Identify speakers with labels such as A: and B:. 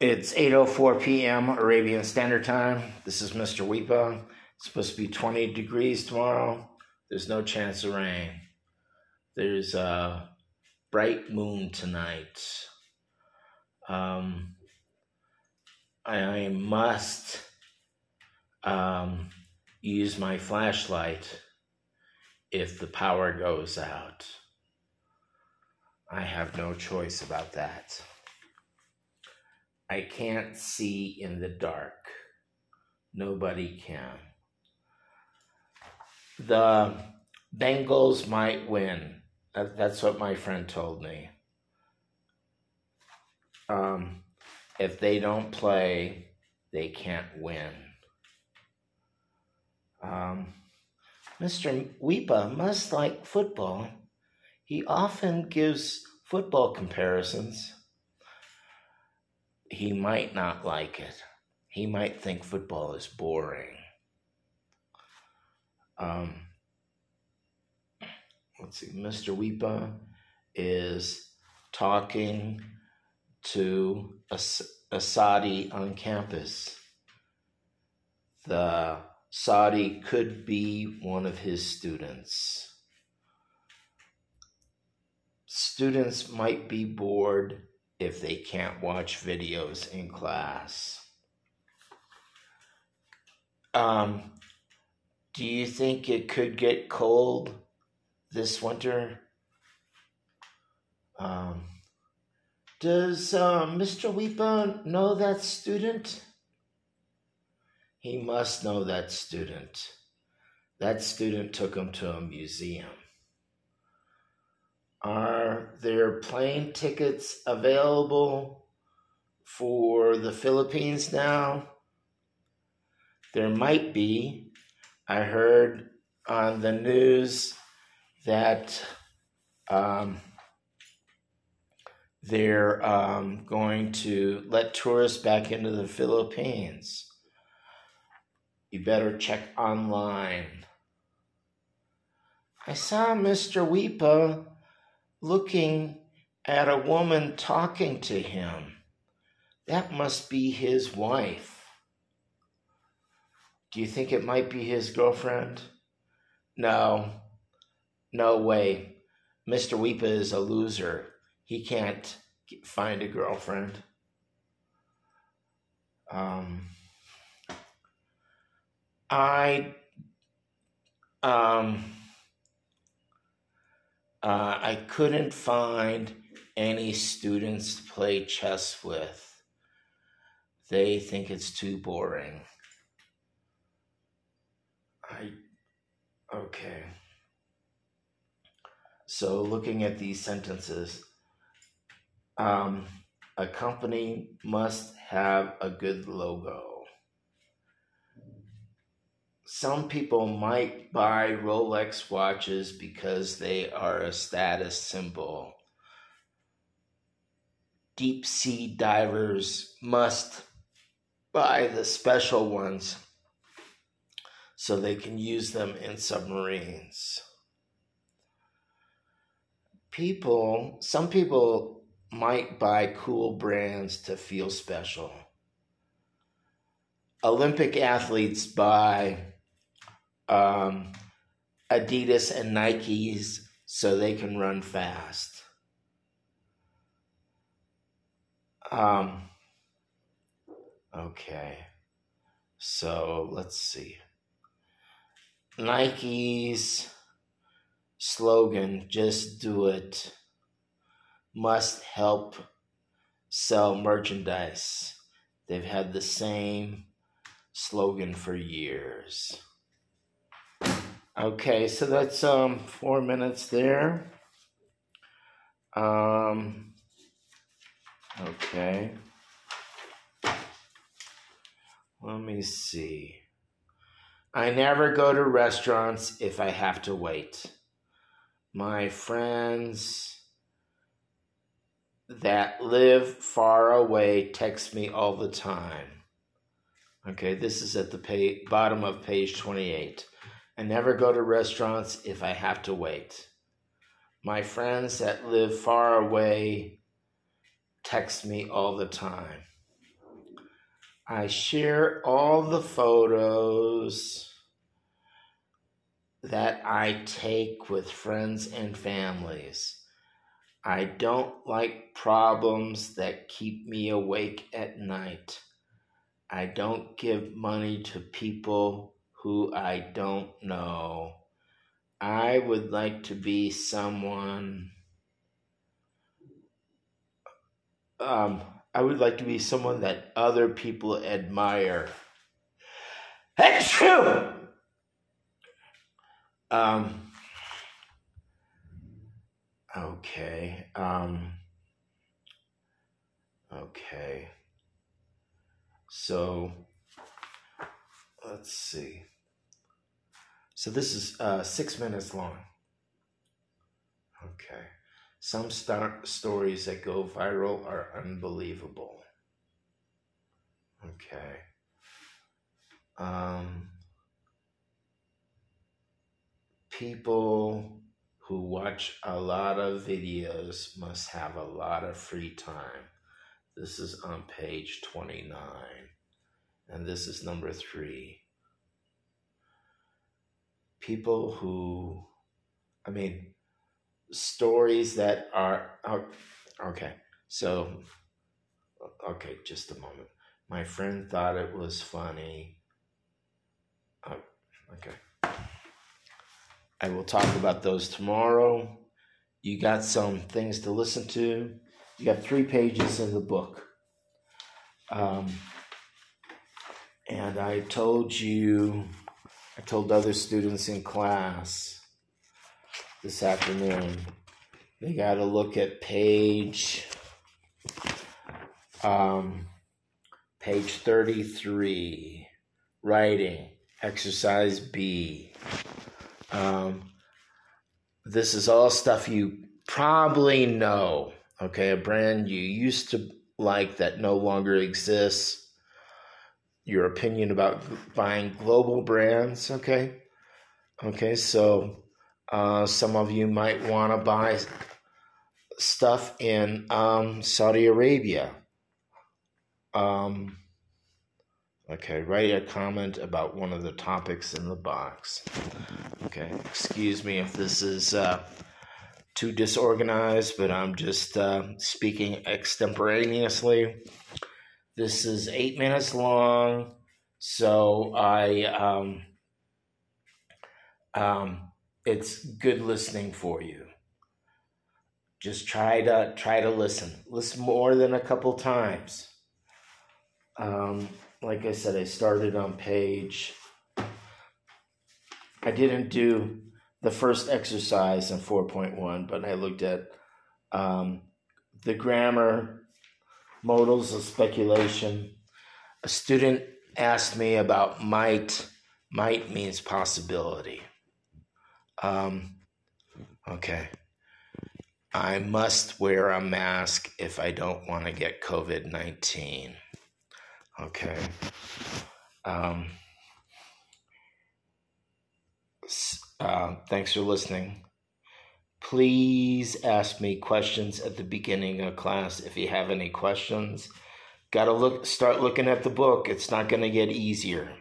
A: It's 8:04 p.m. Arabian Standard Time. This is Mr. Weepa. It's supposed to be 20 degrees tomorrow. There's no chance of rain. There's a bright moon tonight. Um, I must um, use my flashlight if the power goes out. I have no choice about that. I can't see in the dark. Nobody can. The Bengals might win. That's what my friend told me. Um, if they don't play, they can't win. Um, Mr. Weepa must like football. He often gives football comparisons he might not like it. He might think football is boring. Um, let's see, Mr. Weepa is talking to a, a Saudi on campus. The Saudi could be one of his students. Students might be bored if they can't watch videos in class. Um, do you think it could get cold this winter? Um, does uh, Mr. Weepa know that student? He must know that student. That student took him to a museum. Are there are plane tickets available for the Philippines now? There might be. I heard on the news that um, they're um, going to let tourists back into the Philippines. You better check online. I saw Mr. Weepa looking at a woman talking to him. That must be his wife. Do you think it might be his girlfriend? No, no way. Mr. Weepa is a loser. He can't find a girlfriend. Um, I um, uh, I couldn't find any students to play chess with. They think it's too boring. I, okay. So, looking at these sentences, um, a company must have a good logo some people might buy Rolex watches because they are a status symbol. Deep sea divers must buy the special ones so they can use them in submarines. People, some people might buy cool brands to feel special. Olympic athletes buy um, Adidas and Nikes so they can run fast. Um, okay, so let's see. Nike's slogan, just do it, must help sell merchandise. They've had the same slogan for years. Okay, so that's um four minutes there. Um, okay. Let me see. I never go to restaurants if I have to wait. My friends that live far away text me all the time. Okay, this is at the pay, bottom of page 28. I never go to restaurants if I have to wait. My friends that live far away text me all the time. I share all the photos that I take with friends and families. I don't like problems that keep me awake at night. I don't give money to people who I don't know. I would like to be someone. Um, I would like to be someone that other people admire. That's true. Um, okay. Um, okay. So let's see. So this is uh, six minutes long. Okay. Some star- stories that go viral are unbelievable. Okay. Um, people who watch a lot of videos must have a lot of free time. This is on page 29. And this is number three. People who, I mean, stories that are, oh, okay, so, okay, just a moment. My friend thought it was funny. Oh, okay. I will talk about those tomorrow. You got some things to listen to. You got three pages in the book. Um, and I told you, I told other students in class this afternoon, they got to look at page, um, page 33, writing, exercise B. Um, this is all stuff you probably know, okay? A brand you used to like that no longer exists your opinion about buying global brands. Okay. Okay. So uh, some of you might want to buy stuff in um, Saudi Arabia. Um, okay. Write a comment about one of the topics in the box. Okay. Excuse me if this is. Uh, too disorganized, but I'm just uh, speaking extemporaneously. This is eight minutes long, so I um, um, it's good listening for you. Just try to try to listen. Listen more than a couple times. Um, like I said, I started on page. I didn't do the first exercise in 4.1, but I looked at um, the grammar modals of speculation. A student asked me about might. Might means possibility. Um, okay. I must wear a mask if I don't want to get COVID 19. Okay. Um, uh, thanks for listening. Please ask me questions at the beginning of class if you have any questions. Got to look start looking at the book. It's not going to get easier.